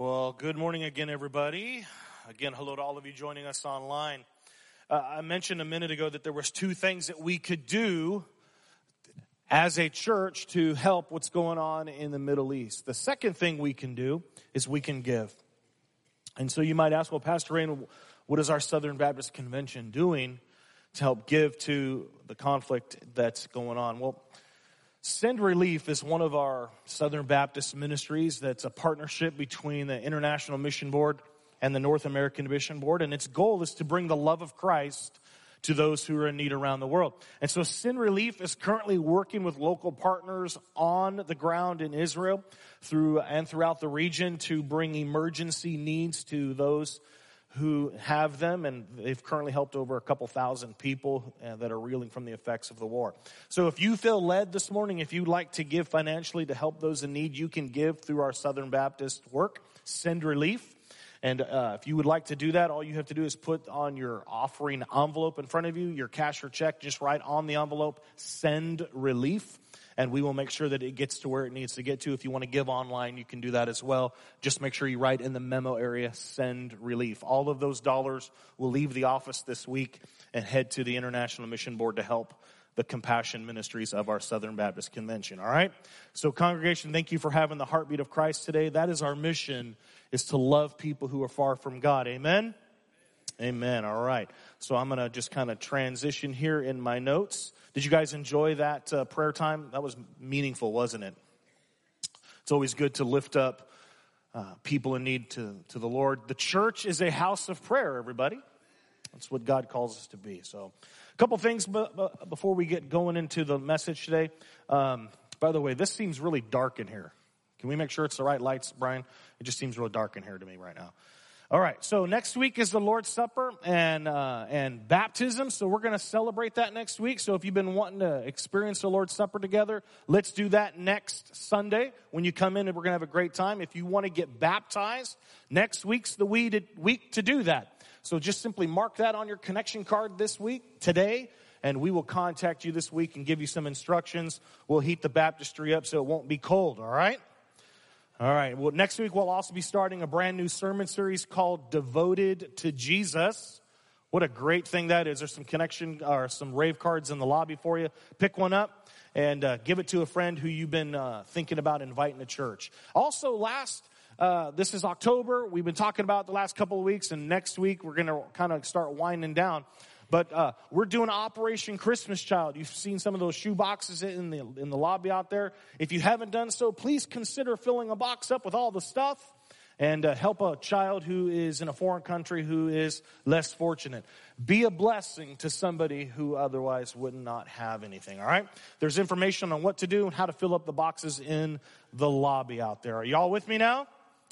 Well, good morning again, everybody. Again, hello to all of you joining us online. Uh, I mentioned a minute ago that there was two things that we could do as a church to help what's going on in the Middle East. The second thing we can do is we can give. And so you might ask, well, Pastor Wayne, what is our Southern Baptist Convention doing to help give to the conflict that's going on? Well, Send Relief is one of our Southern Baptist ministries that's a partnership between the International Mission Board and the North American Mission Board. And its goal is to bring the love of Christ to those who are in need around the world. And so Send Relief is currently working with local partners on the ground in Israel through and throughout the region to bring emergency needs to those who have them, and they've currently helped over a couple thousand people uh, that are reeling from the effects of the war. So if you feel led this morning, if you'd like to give financially to help those in need, you can give through our Southern Baptist work, Send Relief. And uh, if you would like to do that, all you have to do is put on your offering envelope in front of you, your cash or check, just write on the envelope, Send Relief and we will make sure that it gets to where it needs to get to. If you want to give online, you can do that as well. Just make sure you write in the memo area, send relief. All of those dollars will leave the office this week and head to the International Mission Board to help the compassion ministries of our Southern Baptist Convention. All right? So congregation, thank you for having the heartbeat of Christ today. That is our mission is to love people who are far from God. Amen. Amen. All right. So I'm going to just kind of transition here in my notes. Did you guys enjoy that uh, prayer time? That was meaningful, wasn't it? It's always good to lift up uh, people in need to, to the Lord. The church is a house of prayer, everybody. That's what God calls us to be. So, a couple things b- b- before we get going into the message today. Um, by the way, this seems really dark in here. Can we make sure it's the right lights, Brian? It just seems real dark in here to me right now. All right, so next week is the Lord's Supper and uh, and baptism. So we're going to celebrate that next week. So if you've been wanting to experience the Lord's Supper together, let's do that next Sunday when you come in, and we're going to have a great time. If you want to get baptized, next week's the week to do that. So just simply mark that on your connection card this week today, and we will contact you this week and give you some instructions. We'll heat the baptistry up so it won't be cold. All right. All right. Well, next week we'll also be starting a brand new sermon series called Devoted to Jesus. What a great thing that is. There's some connection or some rave cards in the lobby for you. Pick one up and uh, give it to a friend who you've been uh, thinking about inviting to church. Also, last uh, this is October. We've been talking about the last couple of weeks, and next week we're going to kind of start winding down. But uh, we're doing Operation Christmas Child. You've seen some of those shoe boxes in the in the lobby out there. If you haven't done so, please consider filling a box up with all the stuff and uh, help a child who is in a foreign country who is less fortunate. Be a blessing to somebody who otherwise would not have anything. All right. There's information on what to do and how to fill up the boxes in the lobby out there. Are y'all with me now?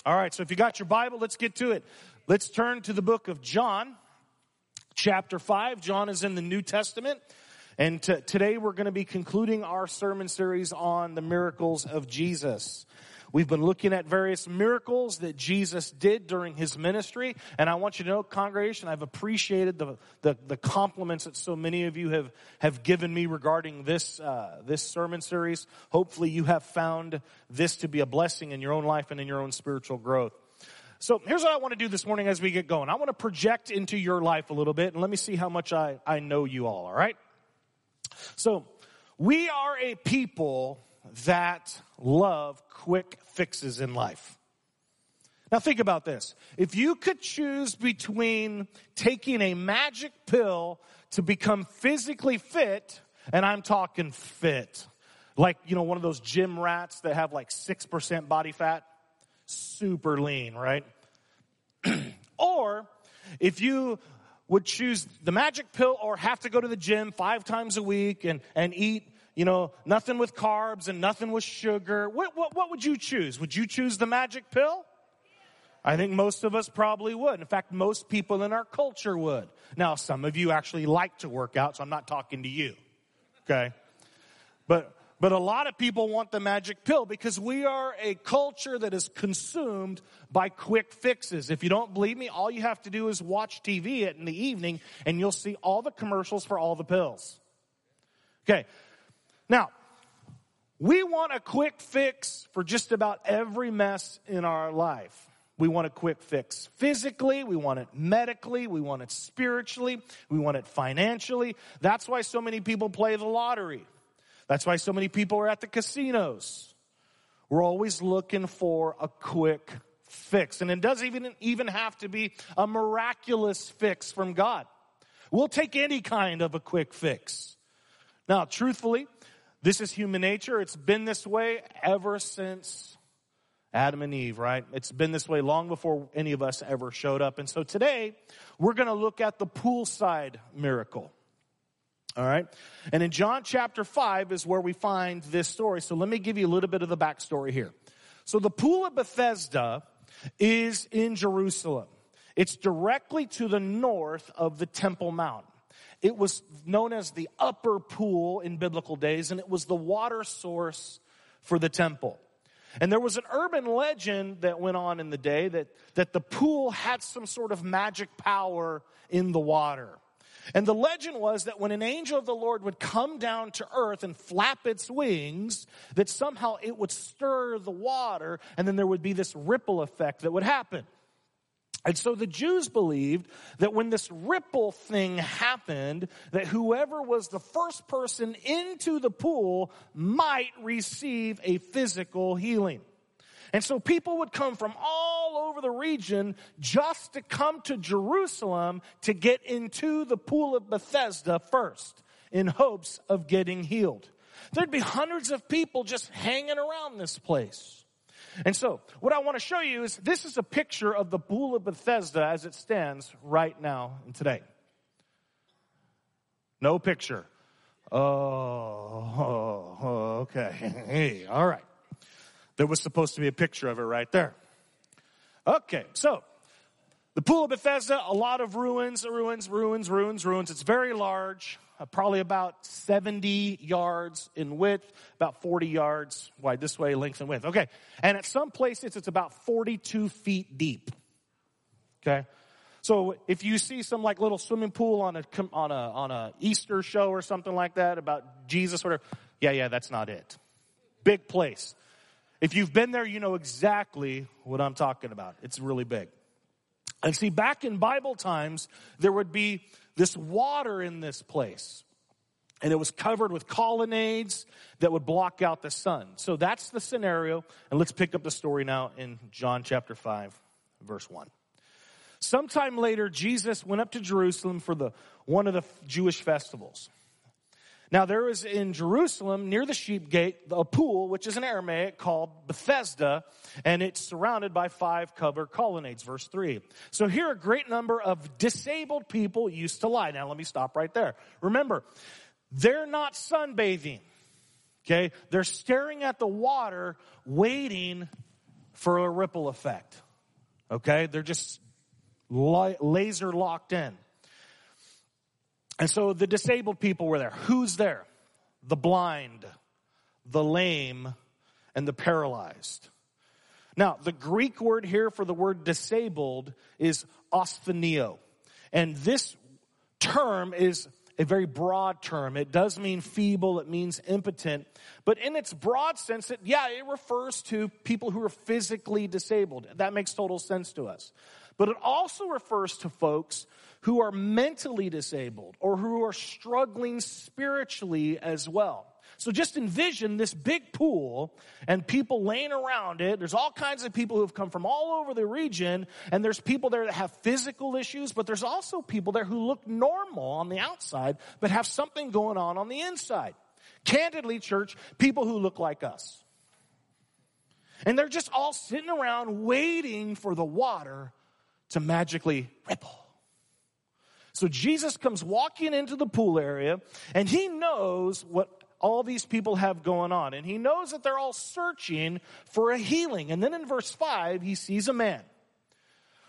All right. So if you got your Bible, let's get to it. Let's turn to the book of John chapter 5. John is in the New Testament. And t- today we're going to be concluding our sermon series on the miracles of Jesus. We've been looking at various miracles that Jesus did during his ministry. And I want you to know, congregation, I've appreciated the, the, the compliments that so many of you have, have given me regarding this, uh, this sermon series. Hopefully you have found this to be a blessing in your own life and in your own spiritual growth. So here's what I want to do this morning as we get going. I want to project into your life a little bit and let me see how much I, I know you all, all right? So we are a people that love quick fixes in life. Now think about this. If you could choose between taking a magic pill to become physically fit, and I'm talking fit, like, you know, one of those gym rats that have like 6% body fat, super lean, right? or if you would choose the magic pill or have to go to the gym five times a week and, and eat, you know, nothing with carbs and nothing with sugar, what, what, what would you choose? Would you choose the magic pill? I think most of us probably would. In fact, most people in our culture would. Now, some of you actually like to work out, so I'm not talking to you. Okay? But but a lot of people want the magic pill because we are a culture that is consumed by quick fixes. If you don't believe me, all you have to do is watch TV in the evening and you'll see all the commercials for all the pills. Okay. Now, we want a quick fix for just about every mess in our life. We want a quick fix physically, we want it medically, we want it spiritually, we want it financially. That's why so many people play the lottery. That's why so many people are at the casinos. We're always looking for a quick fix. And it doesn't even, even have to be a miraculous fix from God. We'll take any kind of a quick fix. Now, truthfully, this is human nature. It's been this way ever since Adam and Eve, right? It's been this way long before any of us ever showed up. And so today, we're going to look at the poolside miracle. All right? And in John chapter 5 is where we find this story. So let me give you a little bit of the backstory here. So the pool of Bethesda is in Jerusalem. It's directly to the north of the Temple Mount. It was known as the upper pool in biblical days, and it was the water source for the temple. And there was an urban legend that went on in the day that, that the pool had some sort of magic power in the water. And the legend was that when an angel of the Lord would come down to earth and flap its wings, that somehow it would stir the water and then there would be this ripple effect that would happen. And so the Jews believed that when this ripple thing happened, that whoever was the first person into the pool might receive a physical healing. And so people would come from all over the region just to come to Jerusalem to get into the pool of Bethesda first in hopes of getting healed. There'd be hundreds of people just hanging around this place. And so, what I want to show you is this is a picture of the pool of Bethesda as it stands right now and today. No picture. Oh, okay. Hey, all right. There was supposed to be a picture of it right there. Okay, so the pool of Bethesda, a lot of ruins, ruins, ruins, ruins, ruins. It's very large uh, probably about 70 yards in width, about 40 yards wide this way, length and width. Okay. And at some places it's about 42 feet deep. Okay. So if you see some like little swimming pool on a, on a, on a Easter show or something like that about Jesus whatever, yeah, yeah, that's not it. Big place. If you've been there, you know exactly what I'm talking about. It's really big. And see, back in Bible times, there would be this water in this place. And it was covered with colonnades that would block out the sun. So that's the scenario. And let's pick up the story now in John chapter 5, verse 1. Sometime later, Jesus went up to Jerusalem for the, one of the Jewish festivals. Now there is in Jerusalem near the sheep gate a pool, which is an Aramaic called Bethesda, and it's surrounded by five covered colonnades, verse three. So here a great number of disabled people used to lie. Now let me stop right there. Remember, they're not sunbathing. Okay. They're staring at the water, waiting for a ripple effect. Okay. They're just laser locked in. And so the disabled people were there. Who's there? The blind, the lame, and the paralyzed. Now, the Greek word here for the word disabled is astheneo. And this term is a very broad term. It does mean feeble, it means impotent, but in its broad sense, it, yeah, it refers to people who are physically disabled. That makes total sense to us. But it also refers to folks who are mentally disabled or who are struggling spiritually as well. So just envision this big pool and people laying around it. There's all kinds of people who have come from all over the region and there's people there that have physical issues, but there's also people there who look normal on the outside, but have something going on on the inside. Candidly, church, people who look like us. And they're just all sitting around waiting for the water to magically ripple. So Jesus comes walking into the pool area and he knows what all these people have going on. And he knows that they're all searching for a healing. And then in verse 5, he sees a man.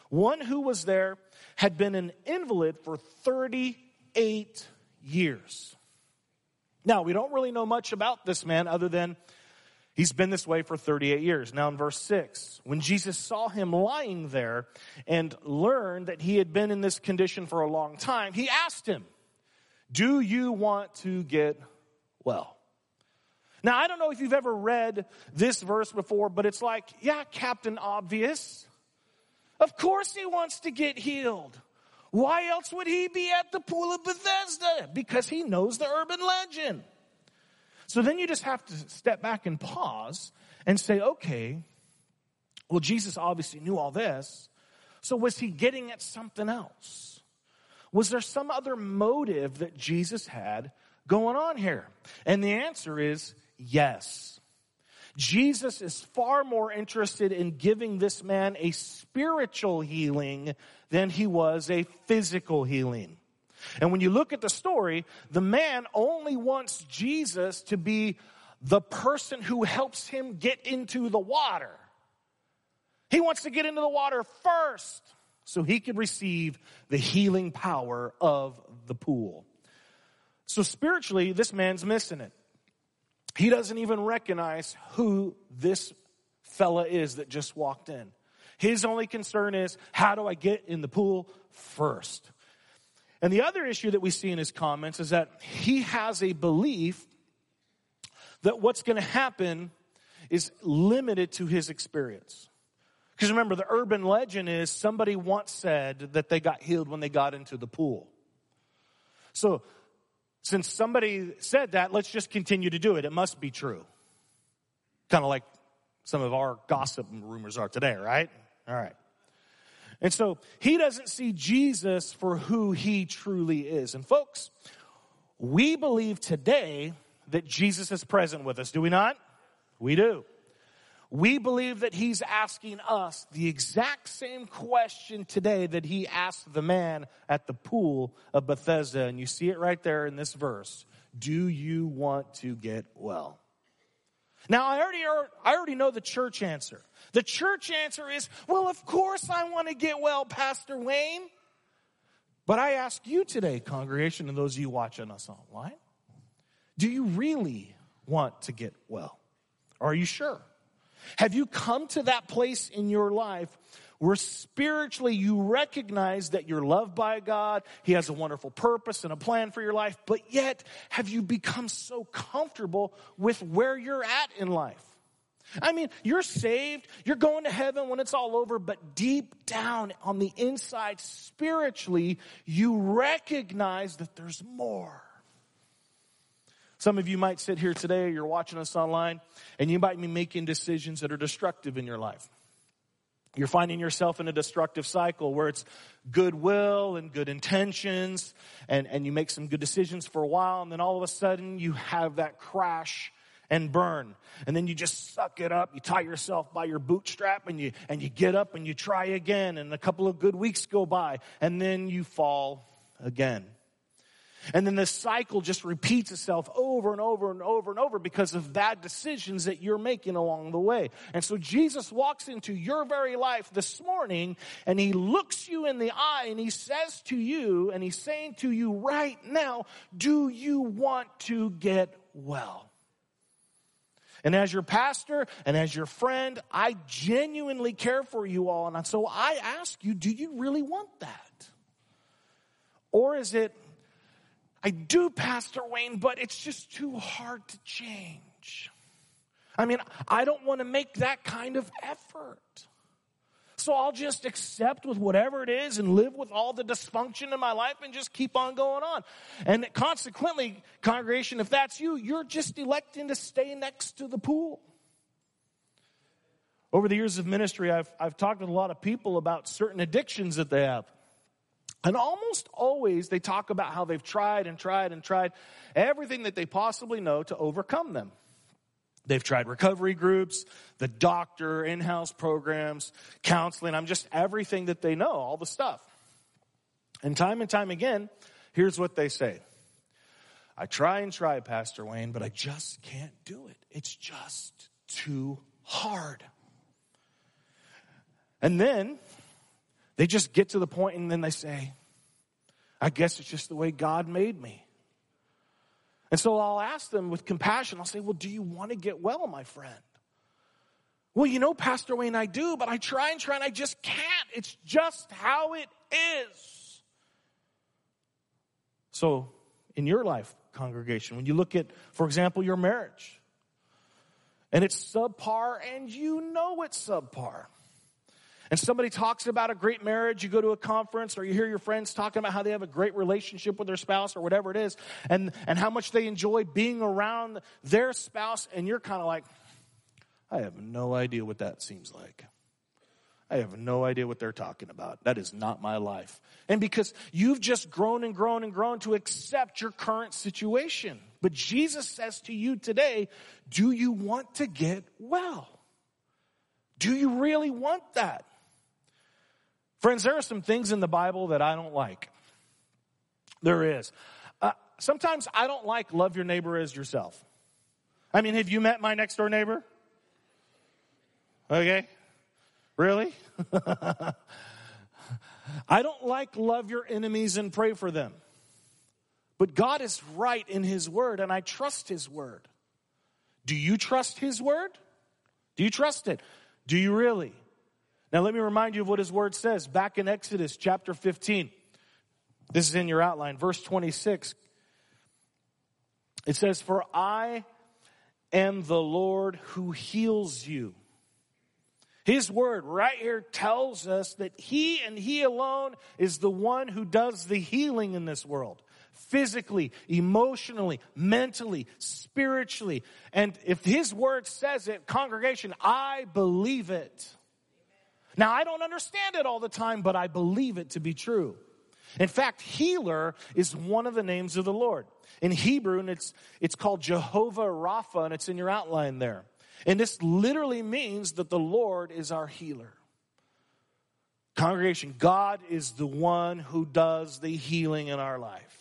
One who was there had been an invalid for 38 years. Now, we don't really know much about this man other than He's been this way for 38 years. Now in verse 6, when Jesus saw him lying there and learned that he had been in this condition for a long time, he asked him, Do you want to get well? Now I don't know if you've ever read this verse before, but it's like, yeah, Captain Obvious. Of course he wants to get healed. Why else would he be at the pool of Bethesda? Because he knows the urban legend. So then you just have to step back and pause and say, okay, well, Jesus obviously knew all this. So was he getting at something else? Was there some other motive that Jesus had going on here? And the answer is yes. Jesus is far more interested in giving this man a spiritual healing than he was a physical healing. And when you look at the story, the man only wants Jesus to be the person who helps him get into the water. He wants to get into the water first so he can receive the healing power of the pool. So spiritually, this man's missing it. He doesn't even recognize who this fella is that just walked in. His only concern is, how do I get in the pool first? And the other issue that we see in his comments is that he has a belief that what's going to happen is limited to his experience. Because remember, the urban legend is somebody once said that they got healed when they got into the pool. So, since somebody said that, let's just continue to do it. It must be true. Kind of like some of our gossip rumors are today, right? All right. And so he doesn't see Jesus for who he truly is. And folks, we believe today that Jesus is present with us, do we not? We do. We believe that he's asking us the exact same question today that he asked the man at the pool of Bethesda. And you see it right there in this verse. Do you want to get well? Now, I already, I already know the church answer. The church answer is, well, of course I want to get well, Pastor Wayne. But I ask you today, congregation, and those of you watching us online, do you really want to get well? Are you sure? Have you come to that place in your life where spiritually you recognize that you're loved by God, He has a wonderful purpose and a plan for your life, but yet have you become so comfortable with where you're at in life? I mean, you're saved, you're going to heaven when it's all over, but deep down on the inside, spiritually, you recognize that there's more. Some of you might sit here today, you're watching us online, and you might be making decisions that are destructive in your life. You're finding yourself in a destructive cycle where it's goodwill and good intentions, and, and you make some good decisions for a while, and then all of a sudden you have that crash and burn. And then you just suck it up, you tie yourself by your bootstrap, and you, and you get up and you try again, and a couple of good weeks go by, and then you fall again. And then the cycle just repeats itself over and over and over and over because of bad decisions that you're making along the way. And so Jesus walks into your very life this morning and he looks you in the eye and he says to you, and he's saying to you right now, do you want to get well? And as your pastor and as your friend, I genuinely care for you all. And so I ask you, do you really want that? Or is it, I do, Pastor Wayne, but it's just too hard to change. I mean, I don't want to make that kind of effort. So I'll just accept with whatever it is and live with all the dysfunction in my life and just keep on going on. And consequently, congregation, if that's you, you're just electing to stay next to the pool. Over the years of ministry, I've, I've talked with a lot of people about certain addictions that they have. And almost always they talk about how they've tried and tried and tried everything that they possibly know to overcome them. They've tried recovery groups, the doctor, in house programs, counseling. I'm just everything that they know, all the stuff. And time and time again, here's what they say I try and try, Pastor Wayne, but I just can't do it. It's just too hard. And then they just get to the point and then they say, I guess it's just the way God made me. And so I'll ask them with compassion, I'll say, Well, do you want to get well, my friend? Well, you know, Pastor Wayne, I do, but I try and try and I just can't. It's just how it is. So, in your life, congregation, when you look at, for example, your marriage, and it's subpar and you know it's subpar, and somebody talks about a great marriage, you go to a conference or you hear your friends talking about how they have a great relationship with their spouse or whatever it is, and, and how much they enjoy being around their spouse, and you're kind of like, I have no idea what that seems like. I have no idea what they're talking about. That is not my life. And because you've just grown and grown and grown to accept your current situation. But Jesus says to you today, do you want to get well? Do you really want that? Friends, there are some things in the Bible that I don't like. There is. Uh, sometimes I don't like love your neighbor as yourself. I mean, have you met my next door neighbor? Okay. Really? I don't like love your enemies and pray for them. But God is right in His word, and I trust His word. Do you trust His word? Do you trust it? Do you really? Now, let me remind you of what his word says back in Exodus chapter 15. This is in your outline, verse 26. It says, For I am the Lord who heals you. His word right here tells us that He and He alone is the one who does the healing in this world. Physically, emotionally, mentally, spiritually. And if His word says it, congregation, I believe it. Now, I don't understand it all the time, but I believe it to be true. In fact, healer is one of the names of the Lord. In Hebrew, and it's, it's called Jehovah Rapha, and it's in your outline there. And this literally means that the Lord is our healer. Congregation, God is the one who does the healing in our life.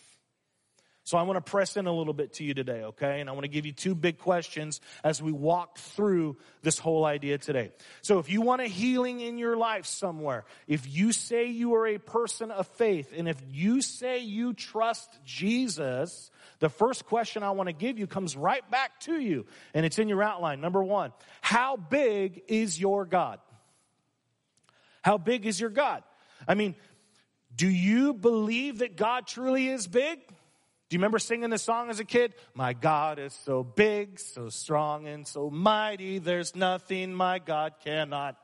So I want to press in a little bit to you today, okay? And I want to give you two big questions as we walk through this whole idea today. So if you want a healing in your life somewhere, if you say you are a person of faith, and if you say you trust Jesus, the first question I want to give you comes right back to you, and it's in your outline. Number one, how big is your God? How big is your God? I mean, do you believe that God truly is big? Do you remember singing this song as a kid? My God is so big, so strong, and so mighty. There's nothing my God cannot.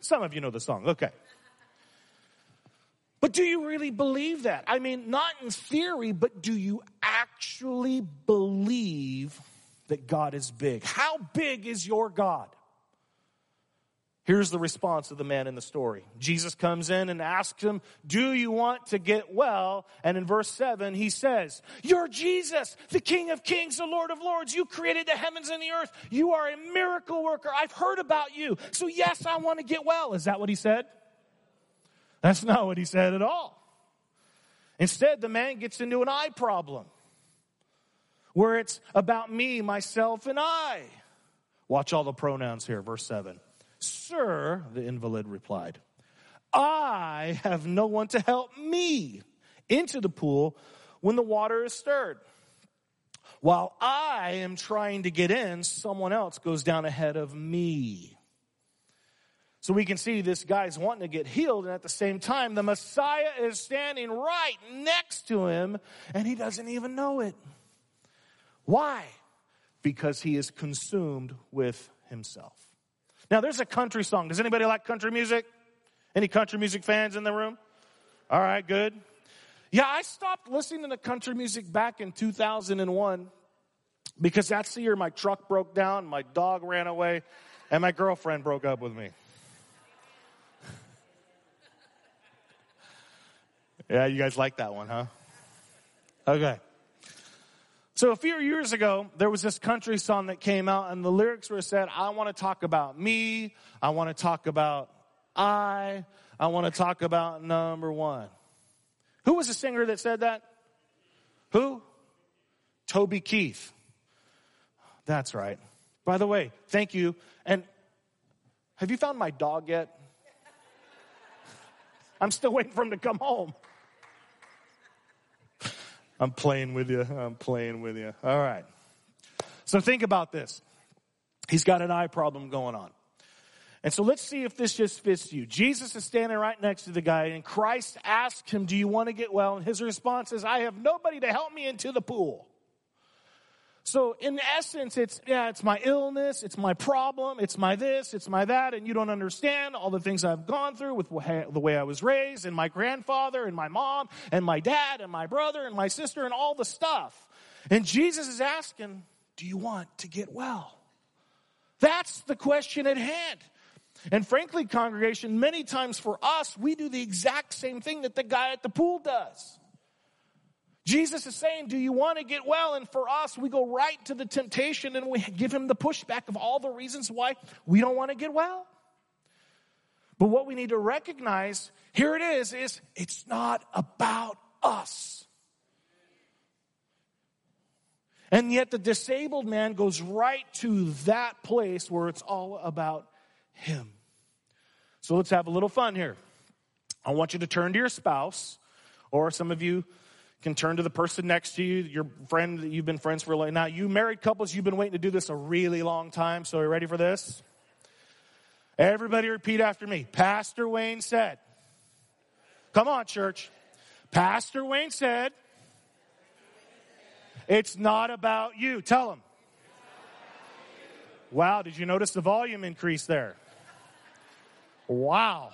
Some of you know the song. Okay. But do you really believe that? I mean, not in theory, but do you actually believe that God is big? How big is your God? Here's the response of the man in the story. Jesus comes in and asks him, Do you want to get well? And in verse 7, he says, You're Jesus, the King of Kings, the Lord of Lords. You created the heavens and the earth. You are a miracle worker. I've heard about you. So, yes, I want to get well. Is that what he said? That's not what he said at all. Instead, the man gets into an I problem where it's about me, myself, and I. Watch all the pronouns here, verse 7. Sir, the invalid replied, I have no one to help me into the pool when the water is stirred. While I am trying to get in, someone else goes down ahead of me. So we can see this guy's wanting to get healed, and at the same time, the Messiah is standing right next to him, and he doesn't even know it. Why? Because he is consumed with himself. Now, there's a country song. Does anybody like country music? Any country music fans in the room? All right, good. Yeah, I stopped listening to country music back in 2001 because that's the year my truck broke down, my dog ran away, and my girlfriend broke up with me. yeah, you guys like that one, huh? Okay. So a few years ago, there was this country song that came out, and the lyrics were said, I want to talk about me. I want to talk about I. I want to talk about number one. Who was the singer that said that? Who? Toby Keith. That's right. By the way, thank you. And have you found my dog yet? I'm still waiting for him to come home. I'm playing with you. I'm playing with you. All right. So think about this. He's got an I problem going on. And so let's see if this just fits you. Jesus is standing right next to the guy, and Christ asks him, Do you want to get well? And his response is, I have nobody to help me into the pool. So in essence, it's, yeah, it's my illness, it's my problem, it's my this, it's my that, and you don't understand all the things I've gone through with the way I was raised, and my grandfather, and my mom, and my dad, and my brother, and my sister, and all the stuff. And Jesus is asking, do you want to get well? That's the question at hand. And frankly, congregation, many times for us, we do the exact same thing that the guy at the pool does. Jesus is saying, Do you want to get well? And for us, we go right to the temptation and we give him the pushback of all the reasons why we don't want to get well. But what we need to recognize, here it is, is it's not about us. And yet the disabled man goes right to that place where it's all about him. So let's have a little fun here. I want you to turn to your spouse, or some of you can turn to the person next to you, your friend that you've been friends for like now. You married couples, you've been waiting to do this a really long time. So are you ready for this? Everybody repeat after me. Pastor Wayne said. Come on, church. Pastor Wayne said, it's not about you. Tell him. Wow, did you notice the volume increase there? Wow.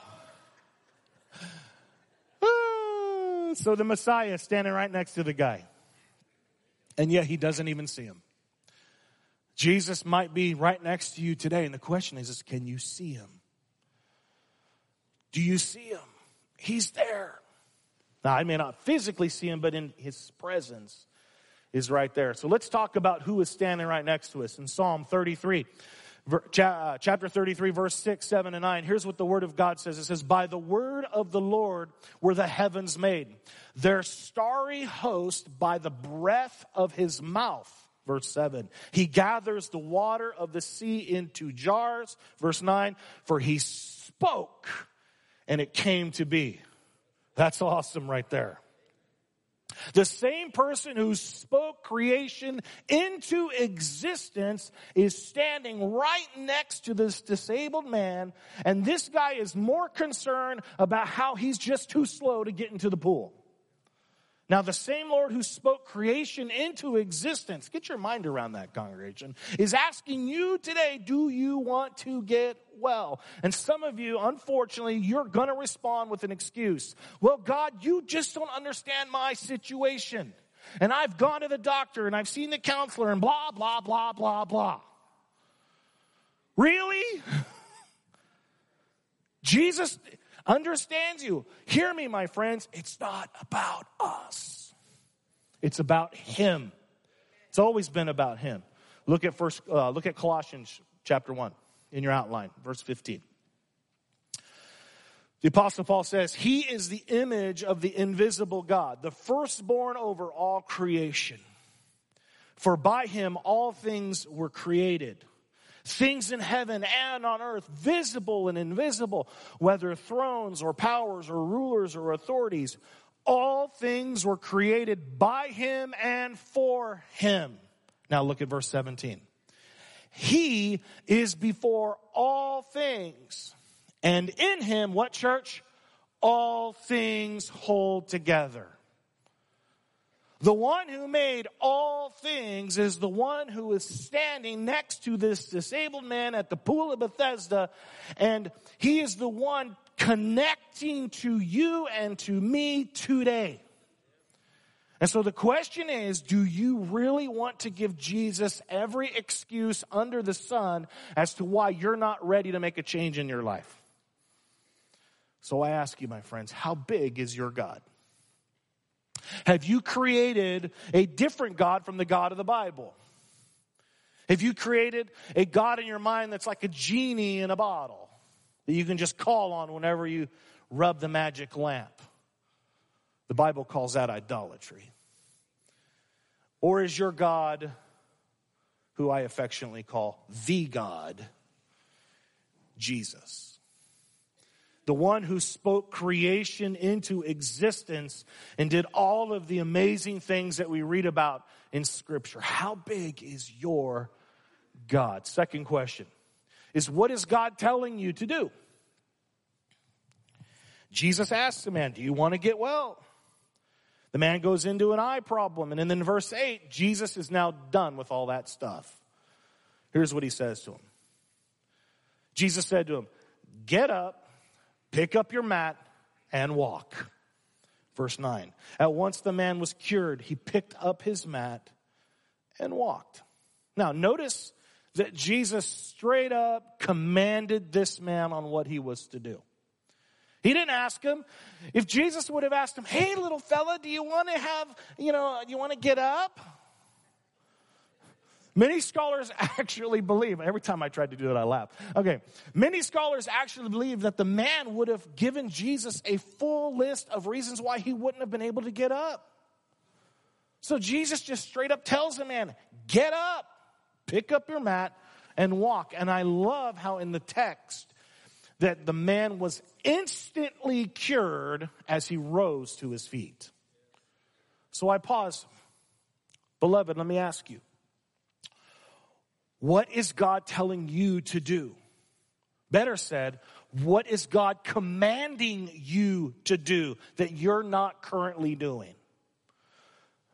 So the Messiah is standing right next to the guy. And yet he doesn't even see him. Jesus might be right next to you today. And the question is, is can you see him? Do you see him? He's there. Now, I may not physically see him, but in his presence is right there. So let's talk about who is standing right next to us. In Psalm 33, uh, Uh, chapter 33, verse 6, 7, and 9. Here's what the word of God says it says, By the word of the Lord were the heavens made, their starry host by the breath of his mouth. Verse 7. He gathers the water of the sea into jars. Verse 9. For he spoke and it came to be. That's awesome right there. The same person who spoke creation into existence is standing right next to this disabled man, and this guy is more concerned about how he's just too slow to get into the pool. Now, the same Lord who spoke creation into existence, get your mind around that, congregation, is asking you today, do you want to get well? And some of you, unfortunately, you're going to respond with an excuse. Well, God, you just don't understand my situation. And I've gone to the doctor and I've seen the counselor and blah, blah, blah, blah, blah. Really? Jesus, understands you. Hear me, my friends. It's not about us. It's about Him. It's always been about Him. Look at first. Uh, look at Colossians chapter one in your outline, verse fifteen. The Apostle Paul says, He is the image of the invisible God, the firstborn over all creation. For by him all things were created things in heaven and on earth, visible and invisible, whether thrones or powers or rulers or authorities. All things were created by him and for him. Now look at verse 17. He is before all things. And in him, what church? All things hold together. The one who made all things is the one who is standing next to this disabled man at the pool of Bethesda, and he is the one connecting to you and to me today. And so the question is, do you really want to give Jesus every excuse under the sun as to why you're not ready to make a change in your life? So I ask you, my friends, how big is your God? Have you created a different God from the God of the Bible? Have you created a God in your mind that's like a genie in a bottle that you can just call on whenever you rub the magic lamp? The Bible calls that idolatry. Or is your God, who I affectionately call the God, Jesus? The one who spoke creation into existence and did all of the amazing things that we read about in Scripture. How big is your God? Second question is what is God telling you to do? Jesus asked the man, Do you want to get well? The man goes into an I problem. And then in verse 8, Jesus is now done with all that stuff. Here's what he says to him Jesus said to him, Get up, pick up your mat, and walk. Verse 9. At once the man was cured. He picked up his mat and walked. Now, notice that Jesus straight up commanded this man on what he was to do. He didn't ask him. If Jesus would have asked him, hey, little fella, do you want to have, you know, you want to get up? Many scholars actually believe, every time I tried to do it, I laugh. Okay. Many scholars actually believe that the man would have given Jesus a full list of reasons why he wouldn't have been able to get up. So Jesus just straight up tells the man, get up, pick up your mat, and walk. And I love how in the text that the man was instantly cured as he rose to his feet. So I pause. Beloved, let me ask you what is God telling you to do? Better said, what is God commanding you to do that you're not currently doing?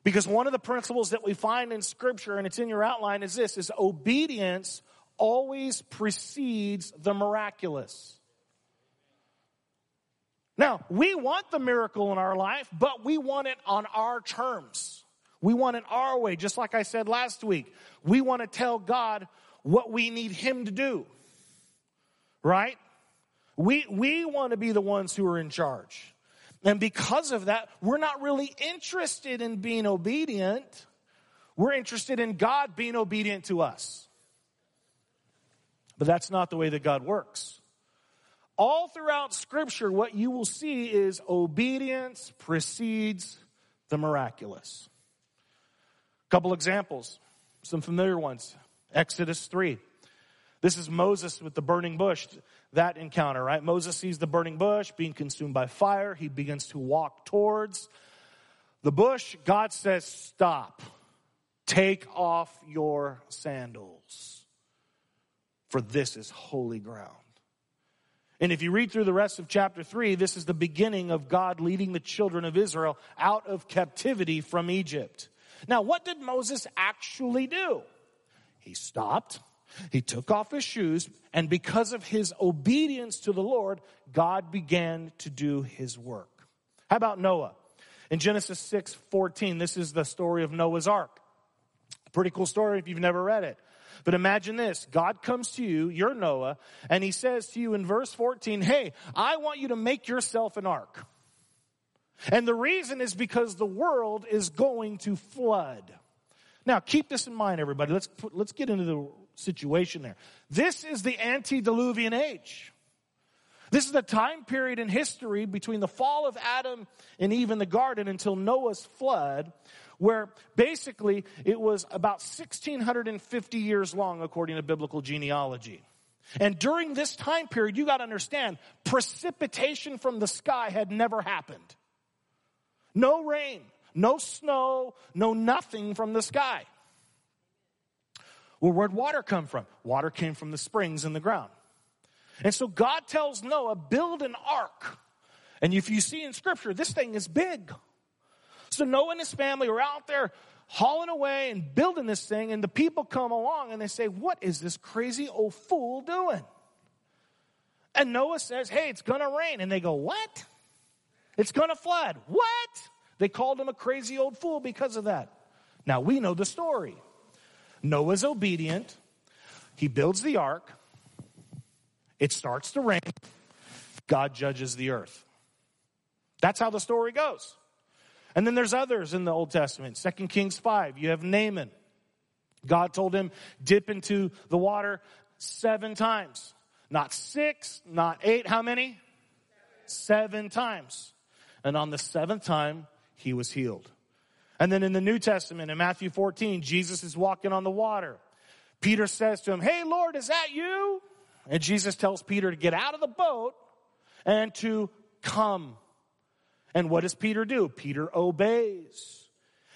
Because one of the principles that we find in scripture, and it's in your outline, is this, is obedience always precedes the miraculous. Now, we want the miracle in our life, but we want it on our terms. We want it our way, just like I said last week. We want to tell God what we need Him to do. Right? We, we want to be the ones who are in charge. And because of that, we're not really interested in being obedient. We're interested in God being obedient to us. But that's not the way that God works. All throughout Scripture, what you will see is obedience precedes the miraculous. Couple examples, some familiar ones. Exodus 3. This is Moses with the burning bush that encounter, right? Moses sees the burning bush being consumed by fire. He begins to walk towards the bush. God says, Stop. Take off your sandals, for this is holy ground. And if you read through the rest of chapter 3, this is the beginning of God leading the children of Israel out of captivity from Egypt. Now, what did Moses actually do? He stopped he took off his shoes, and because of his obedience to the Lord, God began to do his work. How about Noah? In Genesis 6 14, this is the story of Noah's Ark. Pretty cool story if you've never read it. But imagine this God comes to you, you're Noah, and he says to you in verse 14, Hey, I want you to make yourself an ark. And the reason is because the world is going to flood. Now, keep this in mind, everybody. Let's, put, let's get into the situation there. This is the antediluvian age. This is the time period in history between the fall of Adam and Eve in the garden until Noah's flood, where basically it was about 1650 years long according to biblical genealogy. And during this time period, you got to understand, precipitation from the sky had never happened. No rain, no snow, no nothing from the sky. Well, where'd water come from? Water came from the springs in the ground. And so God tells Noah, build an ark. And if you see in scripture, this thing is big. So Noah and his family are out there hauling away and building this thing, and the people come along and they say, What is this crazy old fool doing? And Noah says, Hey, it's gonna rain. And they go, What? It's gonna flood. What? They called him a crazy old fool because of that. Now we know the story. Noah's obedient. He builds the ark. It starts to rain. God judges the earth. That's how the story goes. And then there's others in the Old Testament. Second Kings 5, you have Naaman. God told him, dip into the water seven times. Not six, not eight. How many? Seven times. And on the seventh time, he was healed. And then in the New Testament, in Matthew 14, Jesus is walking on the water. Peter says to him, Hey, Lord, is that you? And Jesus tells Peter to get out of the boat and to come. And what does Peter do? Peter obeys.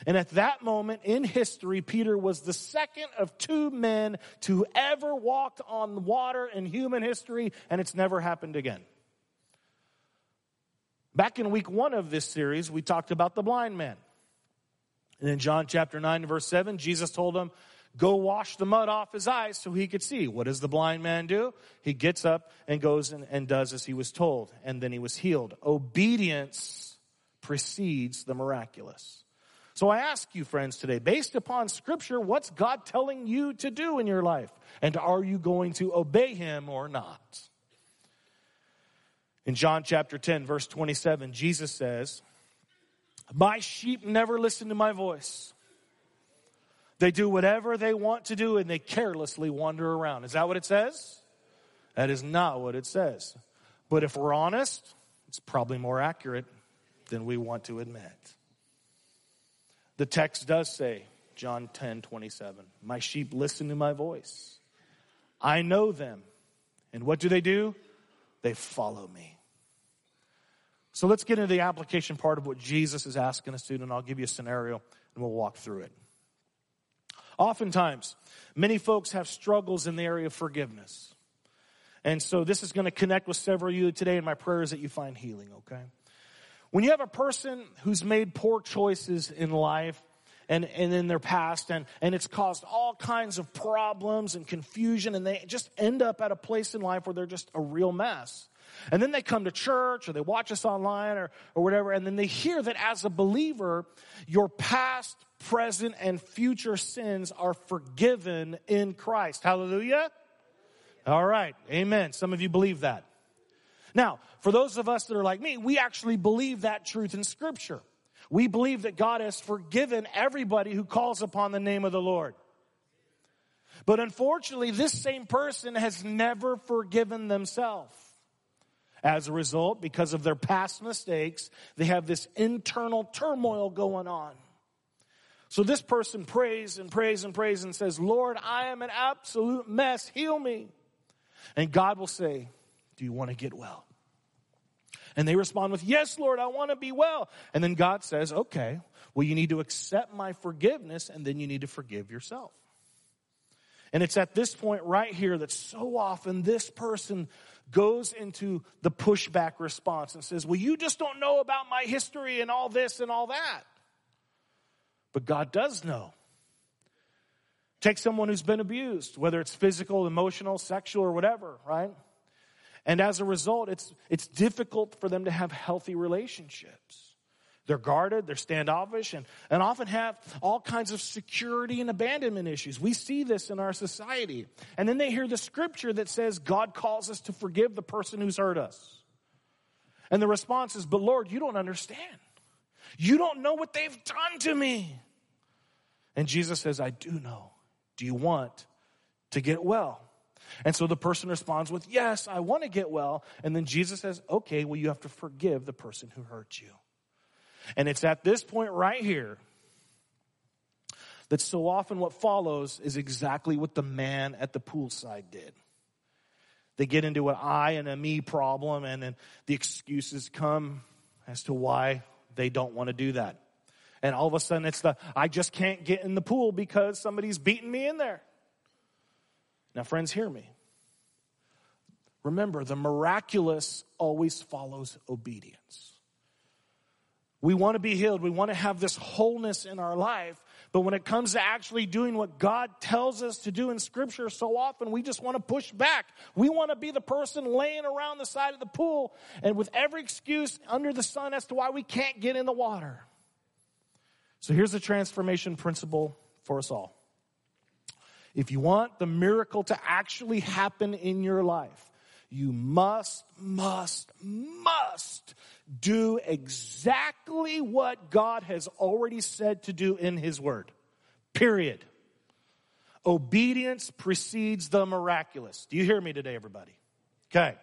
And at that moment in history, Peter was the second of two men to ever walk on water in human history, and it's never happened again. Back in week one of this series, we talked about the blind man. And in John chapter 9, verse 7, Jesus told him, Go wash the mud off his eyes so he could see. What does the blind man do? He gets up and goes and, and does as he was told, and then he was healed. Obedience precedes the miraculous. So I ask you, friends, today, based upon scripture, what's God telling you to do in your life? And are you going to obey him or not? In John chapter 10, verse 27, Jesus says, My sheep never listen to my voice. They do whatever they want to do and they carelessly wander around. Is that what it says? That is not what it says. But if we're honest, it's probably more accurate than we want to admit. The text does say, John 10 27, My sheep listen to my voice. I know them. And what do they do? They follow me. So let's get into the application part of what Jesus is asking us to do, and I'll give you a scenario and we'll walk through it. Oftentimes, many folks have struggles in the area of forgiveness. And so this is going to connect with several of you today, and my prayer is that you find healing, okay? When you have a person who's made poor choices in life and, and in their past, and, and it's caused all kinds of problems and confusion, and they just end up at a place in life where they're just a real mess. And then they come to church or they watch us online or, or whatever, and then they hear that as a believer, your past, present, and future sins are forgiven in Christ. Hallelujah? All right. Amen. Some of you believe that. Now, for those of us that are like me, we actually believe that truth in Scripture. We believe that God has forgiven everybody who calls upon the name of the Lord. But unfortunately, this same person has never forgiven themselves. As a result, because of their past mistakes, they have this internal turmoil going on. So this person prays and prays and prays and says, Lord, I am an absolute mess. Heal me. And God will say, Do you want to get well? And they respond with, Yes, Lord, I want to be well. And then God says, Okay, well, you need to accept my forgiveness and then you need to forgive yourself. And it's at this point right here that so often this person goes into the pushback response and says, Well, you just don't know about my history and all this and all that. But God does know. Take someone who's been abused, whether it's physical, emotional, sexual, or whatever, right? And as a result, it's, it's difficult for them to have healthy relationships. They're guarded, they're standoffish, and, and often have all kinds of security and abandonment issues. We see this in our society. And then they hear the scripture that says God calls us to forgive the person who's hurt us. And the response is, But Lord, you don't understand. You don't know what they've done to me. And Jesus says, I do know. Do you want to get well? And so the person responds with, Yes, I want to get well. And then Jesus says, Okay, well, you have to forgive the person who hurt you. And it's at this point right here that so often what follows is exactly what the man at the poolside did. They get into an I and a me problem, and then the excuses come as to why they don't want to do that. And all of a sudden, it's the I just can't get in the pool because somebody's beating me in there. Now, friends, hear me. Remember, the miraculous always follows obedience. We want to be healed. We want to have this wholeness in our life. But when it comes to actually doing what God tells us to do in Scripture, so often we just want to push back. We want to be the person laying around the side of the pool and with every excuse under the sun as to why we can't get in the water. So here's the transformation principle for us all. If you want the miracle to actually happen in your life, you must, must, must do exactly what God has already said to do in His Word. Period. Obedience precedes the miraculous. Do you hear me today, everybody? Okay.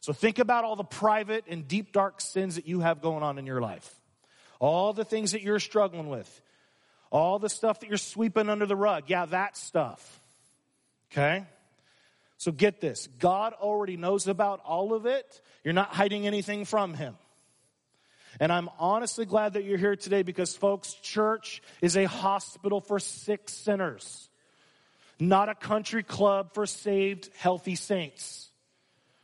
So think about all the private and deep, dark sins that you have going on in your life. All the things that you're struggling with. All the stuff that you're sweeping under the rug. Yeah, that stuff. Okay? So get this God already knows about all of it. You're not hiding anything from Him. And I'm honestly glad that you're here today because, folks, church is a hospital for sick sinners, not a country club for saved, healthy saints.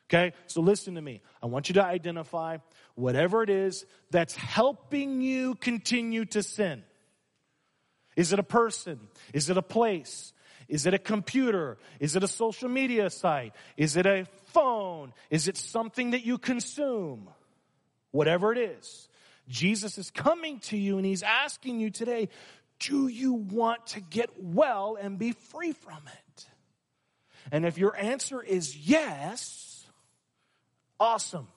Okay? So listen to me. I want you to identify whatever it is that's helping you continue to sin. Is it a person? Is it a place? Is it a computer? Is it a social media site? Is it a phone? Is it something that you consume? Whatever it is, Jesus is coming to you and he's asking you today, do you want to get well and be free from it? And if your answer is yes, awesome.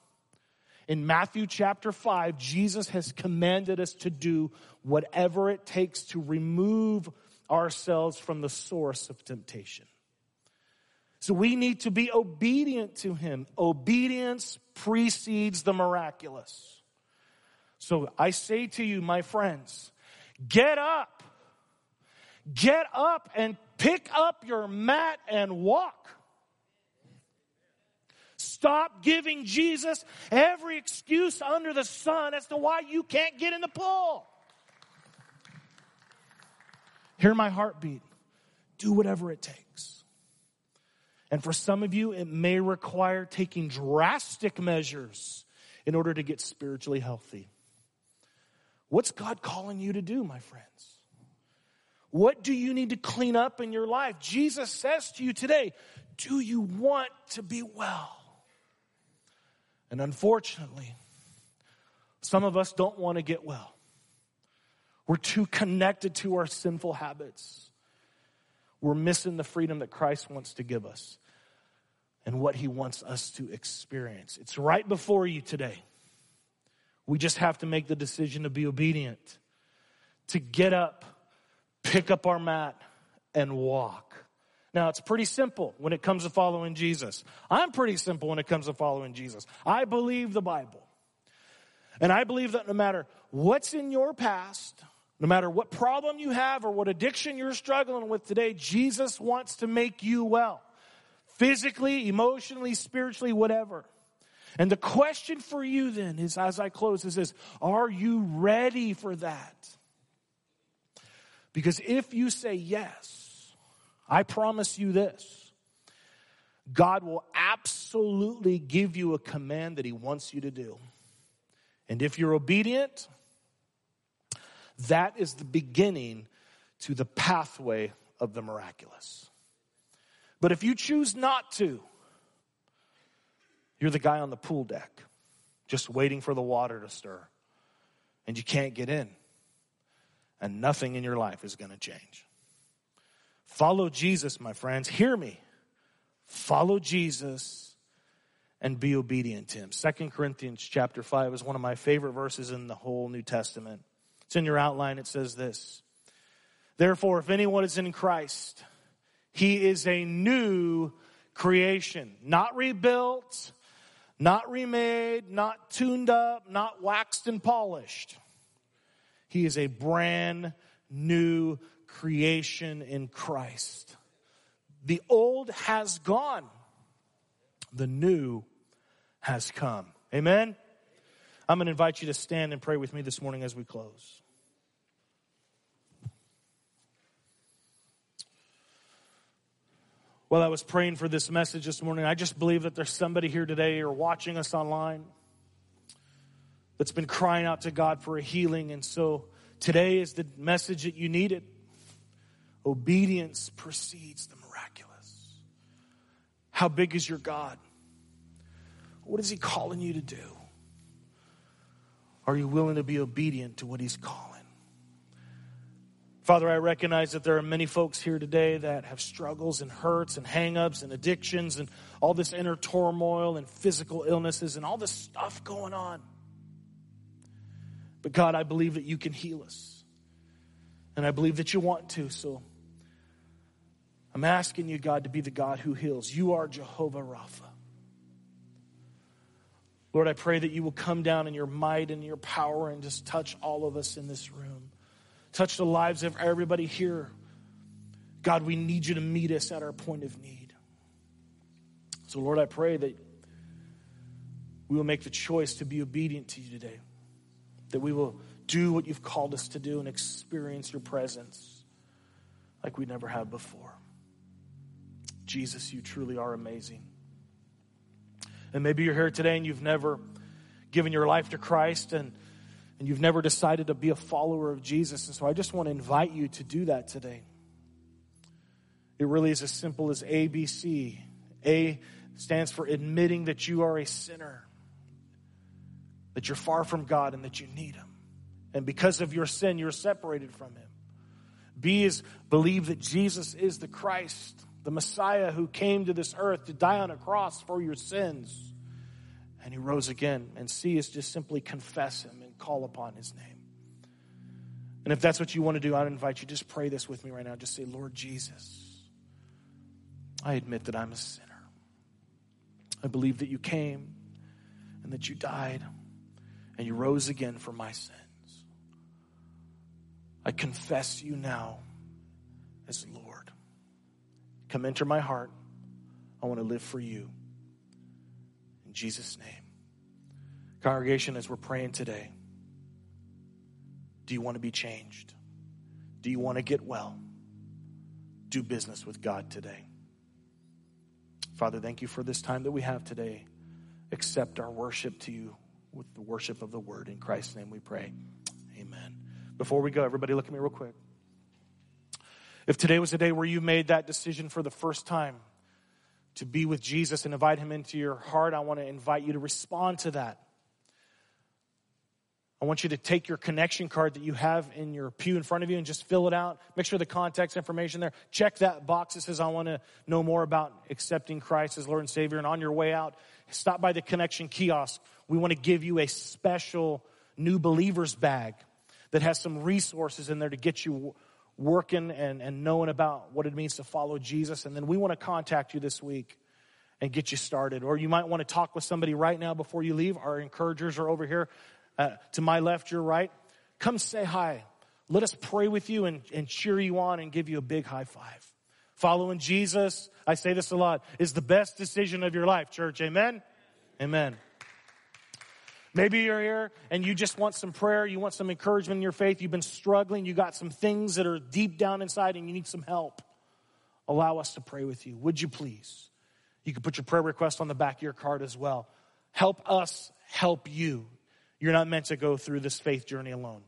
In Matthew chapter 5, Jesus has commanded us to do whatever it takes to remove ourselves from the source of temptation. So we need to be obedient to him. Obedience precedes the miraculous. So I say to you, my friends, get up. Get up and pick up your mat and walk. Stop giving Jesus every excuse under the sun as to why you can't get in the pool. Hear my heartbeat. Do whatever it takes. And for some of you, it may require taking drastic measures in order to get spiritually healthy. What's God calling you to do, my friends? What do you need to clean up in your life? Jesus says to you today, Do you want to be well? And unfortunately, some of us don't want to get well. We're too connected to our sinful habits. We're missing the freedom that Christ wants to give us and what he wants us to experience. It's right before you today. We just have to make the decision to be obedient, to get up, pick up our mat, and walk. Now, it's pretty simple when it comes to following Jesus. I'm pretty simple when it comes to following Jesus. I believe the Bible. And I believe that no matter what's in your past, no matter what problem you have or what addiction you're struggling with today, Jesus wants to make you well. Physically, emotionally, spiritually, whatever. And the question for you then is, as I close, is this, are you ready for that? Because if you say yes, I promise you this, God will absolutely give you a command that he wants you to do. And if you're obedient, that is the beginning to the pathway of the miraculous. But if you choose not to, you're the guy on the pool deck, just waiting for the water to stir, and you can't get in, and nothing in your life is going to change. Follow Jesus, my friends. Hear me. Follow Jesus and be obedient to him. Second Corinthians chapter 5 is one of my favorite verses in the whole New Testament. It's in your outline. It says this. Therefore, if anyone is in Christ, he is a new creation, not rebuilt, not remade, not tuned up, not waxed and polished. He is a brand new creation in Christ. The old has gone, the new has come. Amen? I'm going to invite you to stand and pray with me this morning as we close. While I was praying for this message this morning, I just believe that there's somebody here today or watching us online that's been crying out to God for a healing. And so today is the message that you needed. Obedience precedes the miraculous. How big is your God? What is He calling you to do? Are you willing to be obedient to what He's calling? Father, I recognize that there are many folks here today that have struggles and hurts and hangups and addictions and all this inner turmoil and physical illnesses and all this stuff going on. But God, I believe that you can heal us. And I believe that you want to. So I'm asking you, God, to be the God who heals. You are Jehovah Rapha. Lord, I pray that you will come down in your might and your power and just touch all of us in this room. Touch the lives of everybody here. God, we need you to meet us at our point of need. So, Lord, I pray that we will make the choice to be obedient to you today, that we will do what you've called us to do and experience your presence like we never have before. Jesus, you truly are amazing. And maybe you're here today and you've never given your life to Christ and, and you've never decided to be a follower of Jesus. And so I just want to invite you to do that today. It really is as simple as ABC. A stands for admitting that you are a sinner, that you're far from God, and that you need Him. And because of your sin, you're separated from Him. B is believe that Jesus is the Christ, the Messiah who came to this earth to die on a cross for your sins. And he rose again. And C is just simply confess him and call upon his name. And if that's what you want to do, I'd invite you just pray this with me right now. Just say, Lord Jesus, I admit that I'm a sinner. I believe that you came and that you died and you rose again for my sins. I confess you now. Come enter my heart. I want to live for you. In Jesus' name. Congregation, as we're praying today, do you want to be changed? Do you want to get well? Do business with God today. Father, thank you for this time that we have today. Accept our worship to you with the worship of the word. In Christ's name we pray. Amen. Before we go, everybody look at me real quick. If today was a day where you made that decision for the first time to be with Jesus and invite him into your heart, I want to invite you to respond to that. I want you to take your connection card that you have in your pew in front of you and just fill it out. Make sure the contact information there. Check that box that says, I want to know more about accepting Christ as Lord and Savior. And on your way out, stop by the connection kiosk. We want to give you a special new believers bag that has some resources in there to get you working and, and knowing about what it means to follow Jesus. And then we want to contact you this week and get you started. Or you might want to talk with somebody right now before you leave. Our encouragers are over here uh, to my left, your right. Come say hi. Let us pray with you and, and cheer you on and give you a big high five. Following Jesus, I say this a lot, is the best decision of your life, church. Amen? Amen. Maybe you're here and you just want some prayer, you want some encouragement in your faith, you've been struggling, you got some things that are deep down inside and you need some help. Allow us to pray with you. Would you please? You can put your prayer request on the back of your card as well. Help us help you. You're not meant to go through this faith journey alone.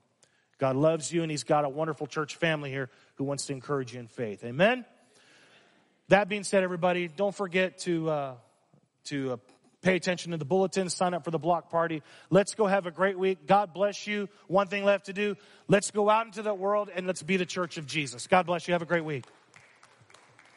God loves you and He's got a wonderful church family here who wants to encourage you in faith. Amen? That being said, everybody, don't forget to, uh, to uh, pay attention to the bulletin, sign up for the block party. Let's go have a great week. God bless you. One thing left to do. Let's go out into the world and let's be the church of Jesus. God bless you. Have a great week.